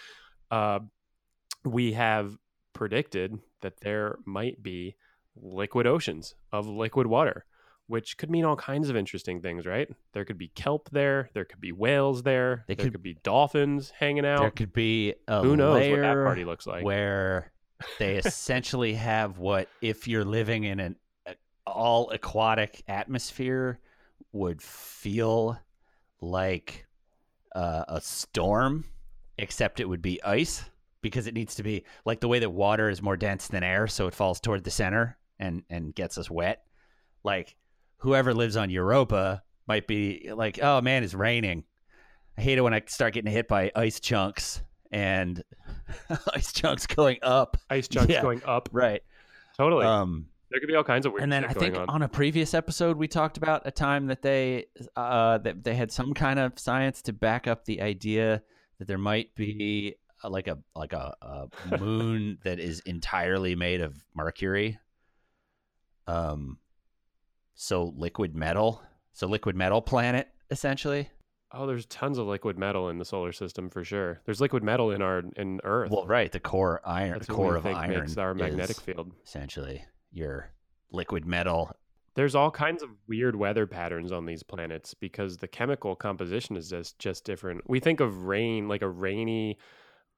uh, we have predicted that there might be liquid oceans of liquid water which could mean all kinds of interesting things, right? There could be kelp there, there could be whales there, They there could- could, be dolphins hanging out. There could be a Who knows what that party looks like? where they essentially have what if you're living in an all aquatic atmosphere would feel like uh, a storm except it would be ice because it needs to be like the way that water is more dense than air so it falls toward the center and and gets us wet like whoever lives on europa might be like oh man it's raining i hate it when i start getting hit by ice chunks and ice chunks going up Ice chunks Yeah. going up. right Totally. um there could be all kinds of weird and then I think on. on. a previous episode we talked about a time that they uh, that they had some kind of science to back up the idea that there might be uh, like a like a, a moon that is entirely made of mercury. Um, so liquid metal, so liquid metal planet essentially. Oh, there's tons of liquid metal in the solar system for sure. There's liquid metal in our in Earth. Well, right, the core iron, That's the core of iron makes our magnetic field. essentially your liquid metal There's all kinds of weird weather patterns on these planets because the chemical composition is just just different. We think of rain like a rainy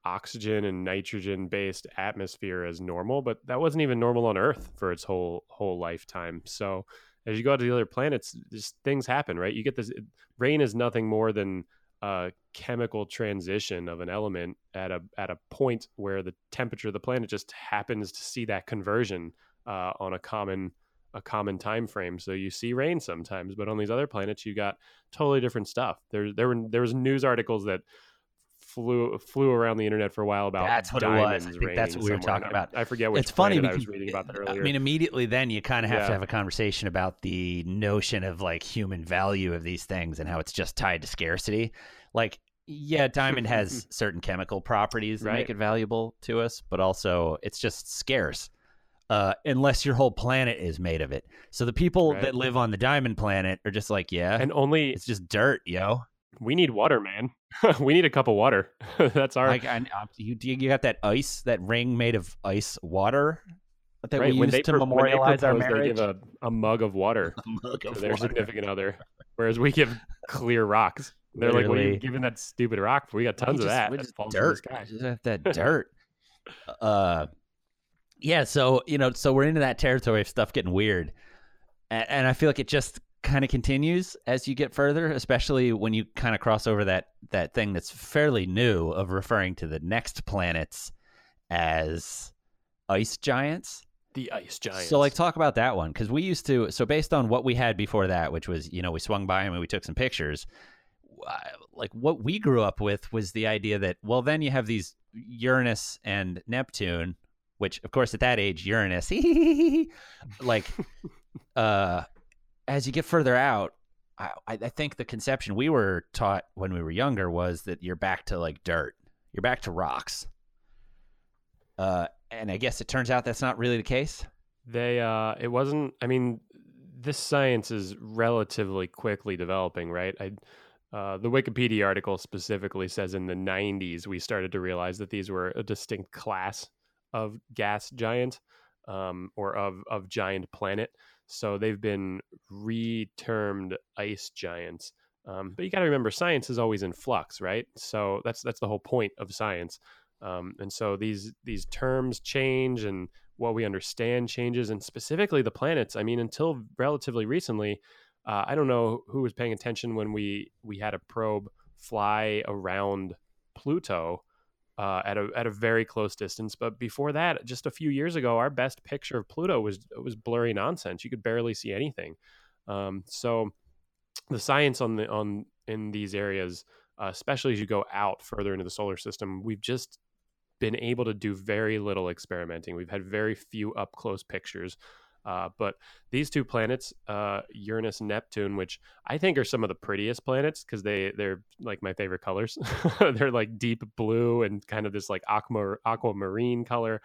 oxygen and nitrogen based atmosphere as normal, but that wasn't even normal on Earth for its whole whole lifetime. So as you go out to the other planets, just things happen, right? You get this rain is nothing more than a chemical transition of an element at a at a point where the temperature of the planet just happens to see that conversion uh, on a common a common time frame. So you see rain sometimes, but on these other planets, you got totally different stuff. There there were there was news articles that flew flew around the internet for a while about That's what it was. I think that's what we were somewhere. talking And I- about. I forget which it's funny planet I because was reading about that earlier. I mean, immediately then you kind of have to have a conversation about the notion of like human value of these things and how it's just tied to scarcity. Like, yeah, diamond has certain chemical properties that make it valuable to us, but also it's just scarce. Uh, unless your whole planet is made of it. So the people Right. that live on the diamond planet are just like, yeah, and only it's just dirt, yo. we need water, man. we need a cup of water. That's our Like, I, I, you, you got that ice, that ring made of ice water that right. we when used to pro- when they memorialize our marriage. They give a, a mug of water mug to of their water. significant other, whereas we give clear rocks. They're like, "What are you giving that stupid rock? for? We got We tons of that. we just falls dirt. just have that dirt. Uh, yeah. So you know, so we're into that territory of stuff getting weird, and, and I feel like it just kind of continues as you get further, especially when you kind of cross over that that thing that's fairly new of referring to the next planets as ice giants. The ice giants. So like talk about that one because we used to. So based on what we had before that, which was you know we swung by and we took some pictures. Like what we grew up with was the idea that well then you have these Uranus and Neptune, which of course at that age Uranus, like uh, as you get further out, I, I think the conception we were taught when we were younger was that you're back to like dirt, you're back to rocks. Uh, and I guess it turns out that's not really the case. They uh it wasn't I mean this science is relatively quickly developing, right? I uh, the Wikipedia article specifically says in the 90s we started to realize that these were a distinct class of gas giant um, or of of giant planet. So they've been retermed ice giants. Um, but you got to remember, science is always in flux, right? So that's that's the whole point of science. Um, and so these these terms change, and what we understand changes, and specifically the planets. I mean, until relatively recently, uh, I don't know who was paying attention when we we had a probe fly around Pluto uh, at a at a very close distance. But before that, just a few years ago, our best picture of Pluto was was blurry nonsense. You could barely see anything. Um, so the science on the on in these areas, uh, especially as you go out further into the solar system, we've just been able to do very little experimenting. We've had very few up close pictures. Uh, but these two planets, uh, Uranus and Neptune, which I think are some of the prettiest planets because they they're like my favorite colors. they're like deep blue and kind of this like aqua aquamarine color.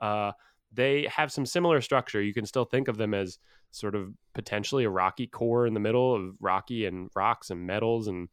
Uh, they have some similar structure. You can still think of them as sort of potentially a rocky core in the middle of rocky and rocks and metals and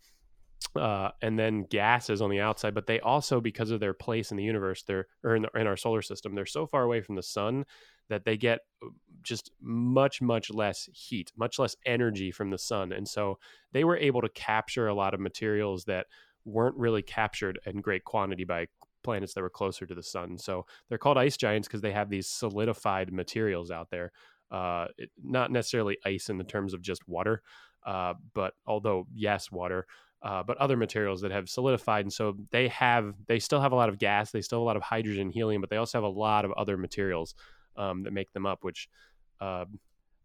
uh, and then gases on the outside. But they also, because of their place in the universe, they're or in, the, in our solar system, they're so far away from the sun that they get uh, just much much less heat, much less energy from the sun, and so they were able to capture a lot of materials that weren't really captured in great quantity by planets that were closer to the sun. So they're called ice giants because they have these solidified materials out there. Uh, it, not necessarily ice in the terms of just water, uh, but although yes, water, uh, but other materials that have solidified. And so they have, they still have a lot of gas, they still have a lot of hydrogen, helium, but they also have a lot of other materials um, that make them up, which. Uh,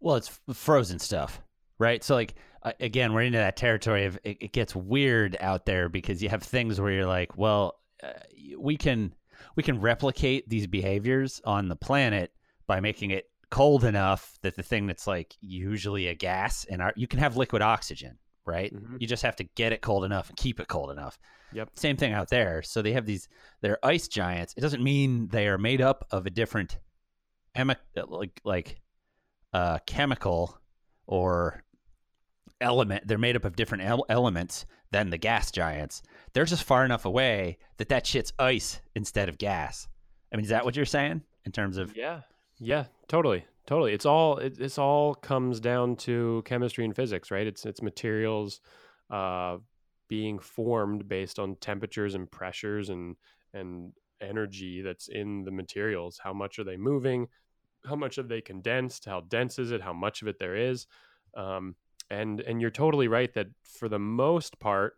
well, it's frozen stuff, right? So, like, uh, again, we're into that territory of it, it, gets weird out there because you have things where you're like, well, uh, we can we can replicate these behaviors on the planet by making it cold enough that the thing that's like usually a gas and our, you can have liquid oxygen right mm-hmm. you just have to get it cold enough and keep it cold enough yep same thing out there so they have these they're ice giants it doesn't mean they are made up of a different like like uh chemical or element they're made up of different el- elements than the gas giants they're just far enough away that that shit's ice instead of gas. I mean is that what you're saying in terms of yeah. Yeah totally totally. It's all it, this all comes down to chemistry and physics right? It's it's materials uh being formed based on temperatures and pressures and and energy that's in the materials how much are they moving how much have they condensed how dense is it how much of it there is. Um, and and you're totally right that for the most part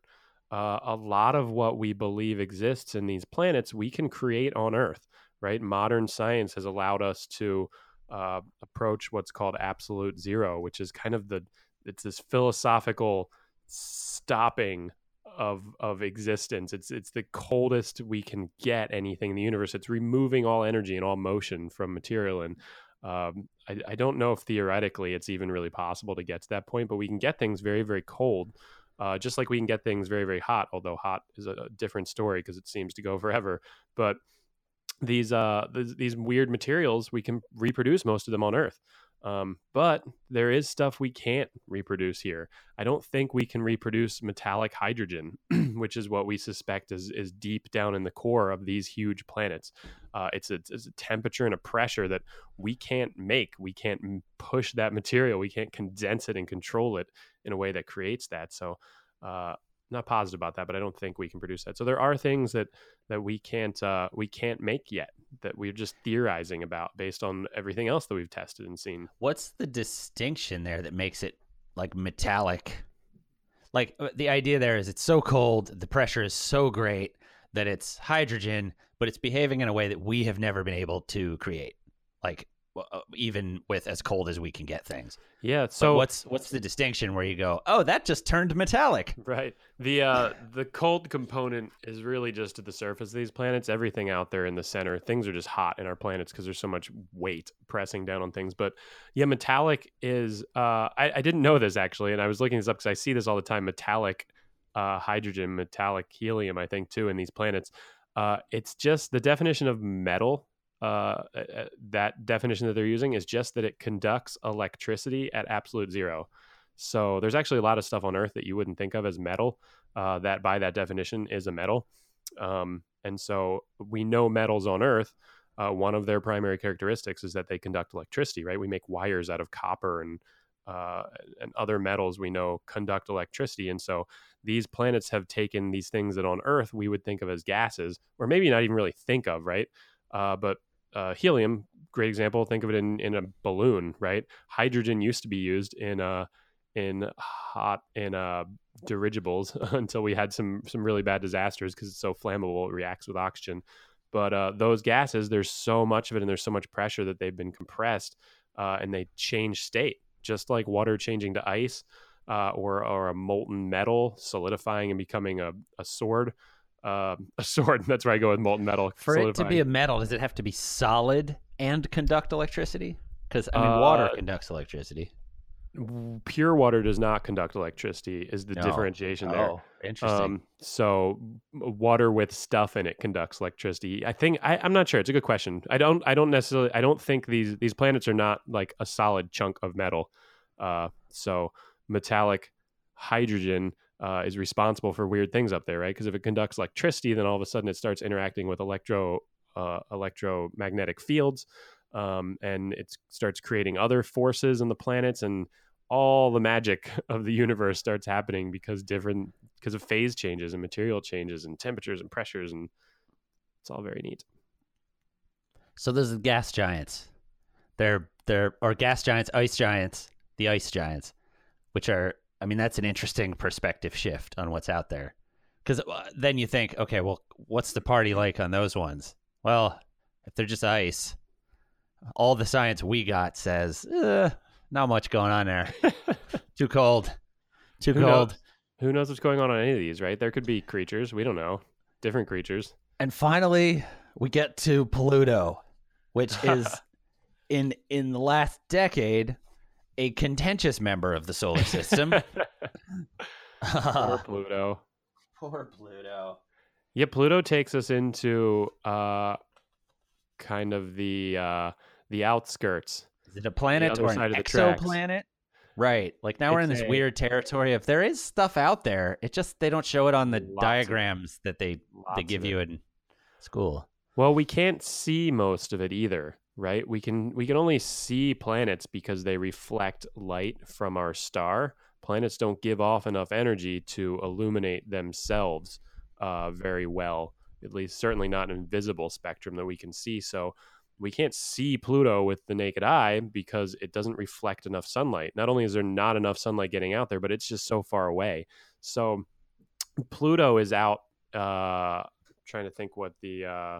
uh, a lot of what we believe exists in these planets we can create on earth right? Modern science has allowed us to uh, approach what's called absolute zero which is kind of the it's this philosophical stopping of of existence it's it's the coldest we can get anything in the universe it's removing all energy and all motion from material and um, I, I, don't know if theoretically it's even really possible to get to that point, but we can get things very, very cold, uh, just like we can get things very, very hot. Although hot is a, a different story because it seems to go forever. But these uh, th- these weird materials, we can reproduce most of them on Earth. Um, but there is stuff we can't reproduce here. I don't think we can reproduce metallic hydrogen, which is what we suspect is, is deep down in the core of these huge planets. Uh, it's, a, it's a temperature and a pressure that we can't make. We can't push that material. We can't condense it and control it in a way that creates that. So, uh, not positive about that, but I don't think we can produce that. So there are things that that we can't uh, we can't make yet that we're just theorizing about based on everything else that we've tested and seen. What's the distinction there that makes it like metallic? Like uh, the idea there is it's so cold, the pressure is so great that it's hydrogen, but it's behaving in a way that we have never been able to create. Like even with as cold as we can get things. Yeah. So So what's what's the distinction where you go, oh, that just turned metallic? Right. The uh the cold component is really just at the surface of these planets. Everything out there in the center, things are just hot in our planets because there's so much weight pressing down on things. But yeah, metallic is uh I, I didn't know this actually, and I was looking this up because I see this all the time. Metallic uh hydrogen, metallic helium, I think too, in these planets. Uh it's just the definition of metal. Uh, uh, that definition that they're using is just that it conducts electricity at absolute zero. So there's actually a lot of stuff on Earth that you wouldn't think of as metal. Uh, that by that definition is a metal. Um, and so we know metals on Earth. Uh, one of their primary characteristics is that they conduct electricity. Right? We make wires out of copper and uh, and other metals we know conduct electricity. And so these planets have taken these things that on Earth we would think of as gases, or maybe not even really think of, right? Uh, but uh, helium, great example. Think of it in, in a balloon, right? Hydrogen used to be used in uh, in hot in uh, dirigibles until we had some some really bad disasters because it's so flammable. It reacts with oxygen. But uh, those gases, there's so much of it, and there's so much pressure that they've been compressed, uh, and they change state, just like water changing to ice, uh, or or a molten metal solidifying and becoming a, a sword. Uh, a sword. That's where I go with molten metal. For it to be a metal, does it have to be solid and conduct electricity? Because I mean, water Uh, conducts electricity. pure water does not conduct electricity. Is the No. differentiation there? Oh, interesting. Um, so water with stuff in it conducts electricity. I think I, I'm not sure. It's a good question. I don't. I don't necessarily. I don't think these these planets are not like a solid chunk of metal. Uh, so metallic hydrogen uh, is responsible for weird things up there, right? Because if it conducts electricity, then all of a sudden it starts interacting with electro uh, electromagnetic fields, um, and it starts creating other forces in the planets and all the magic of the universe starts happening because different because of phase changes and material changes and temperatures and pressures and it's all very neat. so those are gas giants. They're they're or gas giants, ice giants, the ice giants, which are I mean that's an interesting perspective shift on what's out there. Because then you think, okay, well, what's the party like on those ones? Well, if they're just ice, all the science we got says eh, not much going on there. Too cold. Too Who cold. knows? Who knows what's going on on any of these, right? There could be creatures we don't know, different creatures. And finally, we get to Pluto, which is in in the last decade a contentious member of the solar system. Poor Pluto. Poor Pluto. Yeah, Pluto takes us into uh, kind of the uh, the outskirts. Is it a planet other or an of the tracks. exoplanet? Right. Like now we're in this a- weird territory If there is stuff out there. It just they don't show it on the Lots of it. diagrams that they they give you in school. Well, we can't see most of it either, right? We can we can only see planets because they reflect light from our star. Planets don't give off enough energy to illuminate themselves uh, very well. At least, certainly not an invisible spectrum that we can see. So, we can't see Pluto with the naked eye because it doesn't reflect enough sunlight. Not only is there not enough sunlight getting out there, but it's just so far away. So, Pluto is out. Uh, trying to think what the uh,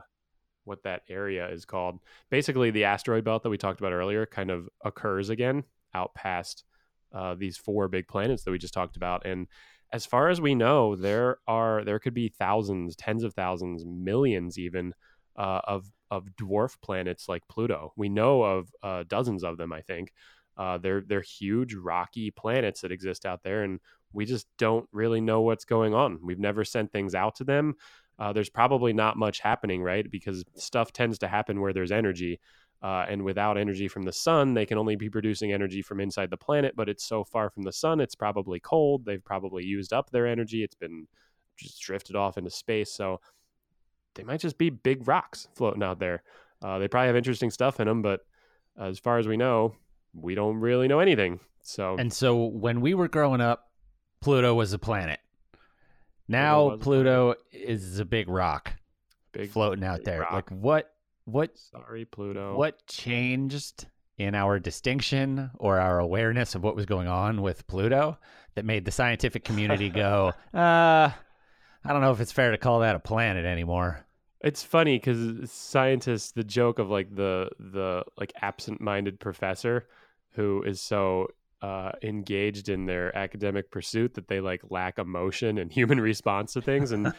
what that area is called. Basically, the asteroid belt that we talked about earlier kind of occurs again out past uh, these four big planets that we just talked about. And as far as we know, there are there could be thousands, tens of thousands, millions even uh, of of dwarf planets like Pluto. We know of uh, dozens of them. I think uh, they're they're huge rocky planets that exist out there, and we just don't really know what's going on. We've never sent things out to them uh, there's probably not much happening, right? Because stuff tends to happen where there's energy. Uh, and without energy from the sun, they can only be producing energy from inside the planet, but it's so far from the sun, it's probably cold. They've probably used up their energy. It's been just drifted off into space. So they might just be big rocks floating out there. Uh, they probably have interesting stuff in them, but as far as we know, we don't really know anything. So And so when we were growing up, Pluto was a planet. Now Pluto is a big rock big floating out big there. rock. Like what what Sorry, Pluto. what changed in our distinction or our awareness of what was going on with Pluto that made the scientific community go, uh, I don't know if it's fair to call that a planet anymore. It's funny because scientists, the joke of like the the like absent-minded professor who is so uh, engaged in their academic pursuit that they like lack emotion and human response to things, and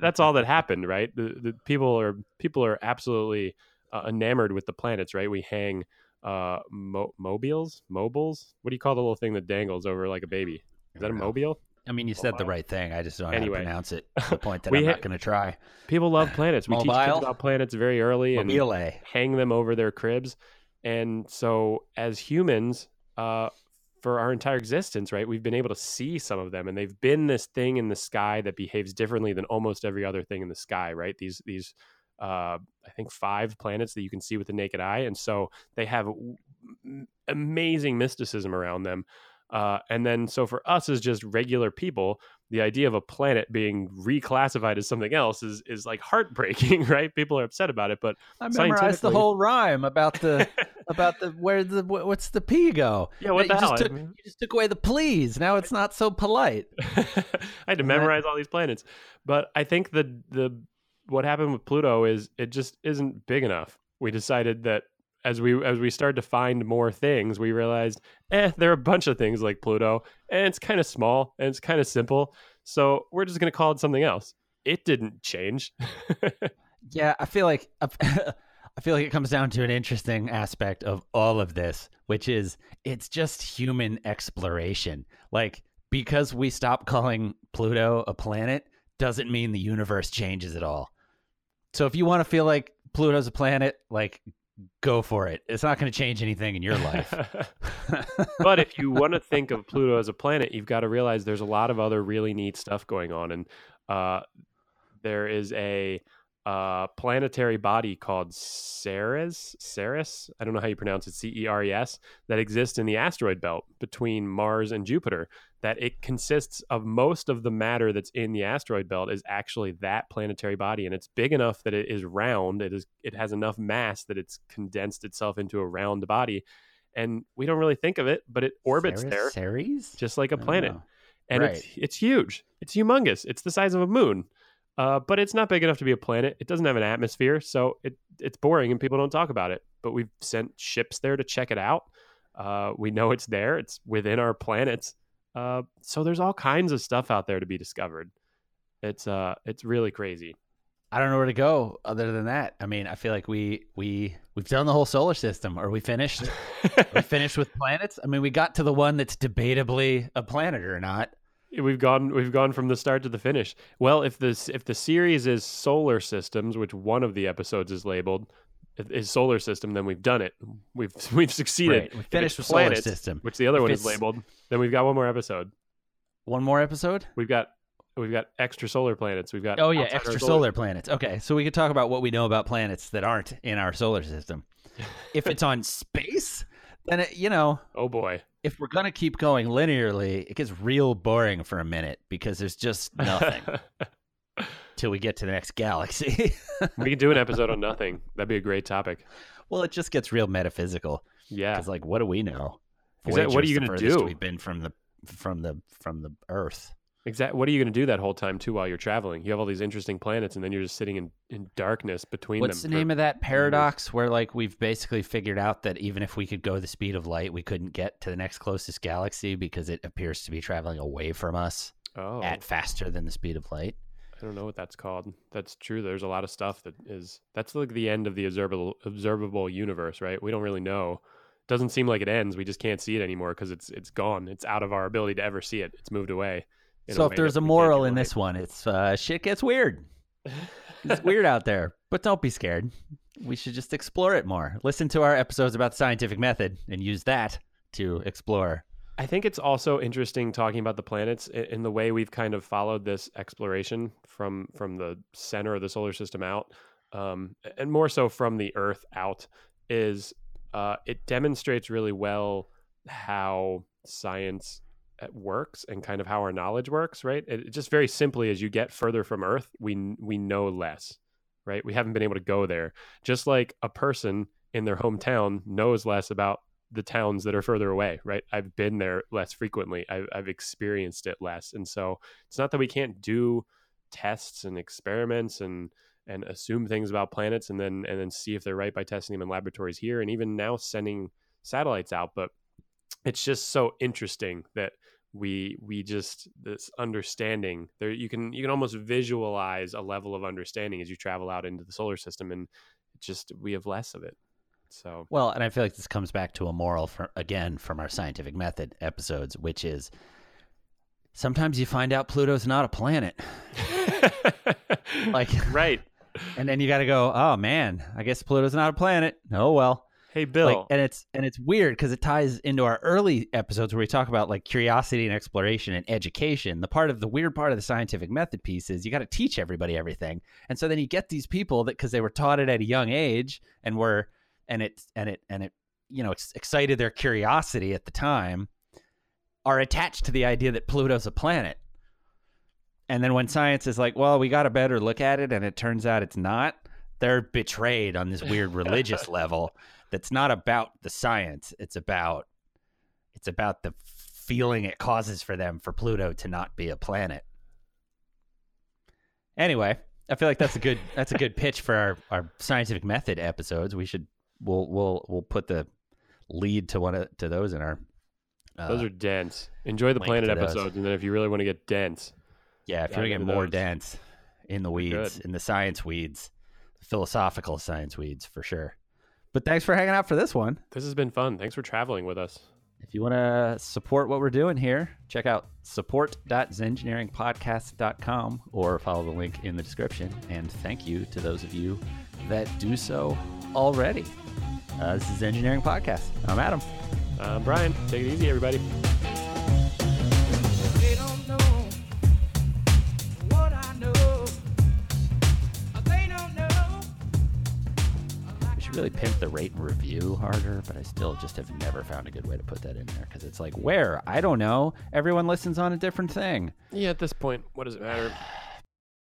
that's all that happened, right? The, the people are people are absolutely uh, enamored with the planets, right? We hang uh, mo- mobiles, mobiles. What do you call the little thing that dangles over like a baby? Is that a mobile? I mean, you said the right thing. I just don't know Anyway. how to pronounce it. To the point that We I'm ha- not going to try. People love planets. We teach kids about planets very early, and hang them over their cribs. And so, as humans, uh, for our entire existence, right, we've been able to see some of them, and they've been this thing in the sky that behaves differently than almost every other thing in the sky, right? These these uh, I think five planets that you can see with the naked eye, and so they have amazing mysticism around them. Uh, and then, so for us as just regular people, the idea of a planet being reclassified as something else is is like heartbreaking, right? People are upset about it, but I memorized the whole rhyme about the about the where the what's the p go? Yeah, what you the hell? I Took, mean- you just took away the please. Now it's not so polite. I had to memorize all these planets. But I think the the what happened with Pluto is it just isn't big enough. We decided that as we as we started to find more things, we realized, eh, there are a bunch of things like Pluto, and it's kind of small and it's kind of simple. So we're just gonna call it something else. It didn't change. Yeah, I feel like I feel like it comes down to an interesting aspect of all of this, which is it's just human exploration. Like because we stop calling Pluto a planet doesn't mean the universe changes at all. So if you want to feel like Pluto's a planet, like go for it. It's not going to change anything in your life. but if you want to think of Pluto as a planet, you've got to realize there's a lot of other really neat stuff going on, and uh, there is a uh, planetary body called Ceres. Ceres, I don't know how you pronounce it, C E R E S, that exists in the asteroid belt between Mars and Jupiter. That it consists of most of the matter that's in the asteroid belt is actually that planetary body, and it's big enough that it is round. It is it has enough mass that it's condensed itself into a round body, and we don't really think of it, but it orbits Ceres? there Ceres? just like a planet and it's it's huge. It's humongous. It's the size of a moon, uh, but it's not big enough to be a planet. It doesn't have an atmosphere, so it it's boring and people don't talk about it. But we've sent ships there to check it out. Uh, we know it's there. It's within our planets. Uh, so there's all kinds of stuff out there to be discovered. It's uh, it's really crazy. I don't know where to go other than that. I mean, I feel like we we we've done the whole solar system. Are we finished? Are we finished with planets? I mean, we got to the one that's debatably a planet or not. We've gone we've gone from the start to the finish. Well, if this if the series is solar systems, which one of the episodes is labeled is solar system, then we've done it. We've we've succeeded. Right. We finished with solar system. which the other If one is labeled. Then we've got one more episode. One more episode? We've got we've got extra solar planets. We've got Oh yeah, extra solar planets. Okay, so we could talk about what we know about planets that aren't in our solar system. if it's on space, then it, you know, Oh boy. If we're gonna keep going linearly, it gets real boring for a minute because there's just nothing till we get to the next galaxy. we can do an episode on nothing. That'd be a great topic. well, it just gets real metaphysical. Yeah. Because like, what do we know? Exact- what are you gonna do? We've been from the from the from the Earth. Exactly. What are you going to do that whole time too while you're traveling? You have all these interesting planets, and then you're just sitting in, in darkness between What's the name of that paradox where like we've basically figured out that even if we could go the speed of light, we couldn't get to the next closest galaxy because it appears to be traveling away from us Oh, at faster than the speed of light. I don't know what that's called. That's true. There's a lot of stuff that is that's like the end of the observable observable universe, right? We don't really know. Doesn't seem like it ends. We just can't see it anymore because it's it's gone. It's out of our ability to ever see it. It's moved away. So if there's a moral in this one, it's uh, shit gets weird. It's weird out there, but don't be scared. We should just explore it more. Listen to our episodes about the scientific method and use that to explore. I think it's also interesting talking about the planets in the way we've kind of followed this exploration from from the center of the solar system out, um, and more so from the Earth out. Is uh, it demonstrates really well how science Uh, works and kind of how our knowledge works, right? It, it just very simply, as you get further from Earth, we we know less, right? We haven't been able to go there. Just like a person in their hometown knows less about the towns that are further away, right? I've been there less frequently. I've, I've experienced it less, and so it's not that we can't do tests and experiments and and assume things about planets and then and then see if they're right by testing them in laboratories here and even now sending satellites out but it's just so interesting that we we just this understanding there you can you can almost visualize a level of understanding as you travel out into the solar system and just we have less of it so Well, and I feel like this comes back to a moral for, again from our scientific method episodes, which is sometimes you find out Pluto's not a planet. Like- right And then you got to go, "Oh man, I guess Pluto's not a planet." Oh well. Hey bill Like, and it's and it's weird because it ties into our early episodes where we talk about like curiosity and exploration and education. The part of the weird part of the scientific method piece is you got to teach everybody everything, and so then you get these people that because they were taught it at a young age and were and it and it and it you know it's excited their curiosity at the time are attached to the idea that Pluto's a planet. And then when science is like, well, we got a better look at it, and it turns out it's not, they're betrayed on this weird religious level that's not about the science. It's about it's about the feeling it causes for them for pluto to not be a planet. Anyway i feel like that's a good that's a good pitch for our, our scientific method episodes. We should we'll we'll we'll put the lead to one of to those in our uh, those are dense. Enjoy the planet episodes and then if you really want to get dense yeah if you're gonna get more those. dense in the weeds in the science weeds philosophical science weeds for sure but thanks for hanging out for this one this has been fun thanks for traveling with us If you want to support what we're doing here, check out support.zengineeringpodcast.com or follow the link in the description. And thank you to those of you that do so already. Uh, this is Zengineering Podcast. I'm Adam. uh, brian take it easy everybody really pimp the rate and review harder, but I still just have never found a good way to put that in there because it's like, where? I don't know. Everyone listens on a different thing. yeah at this point what does it matter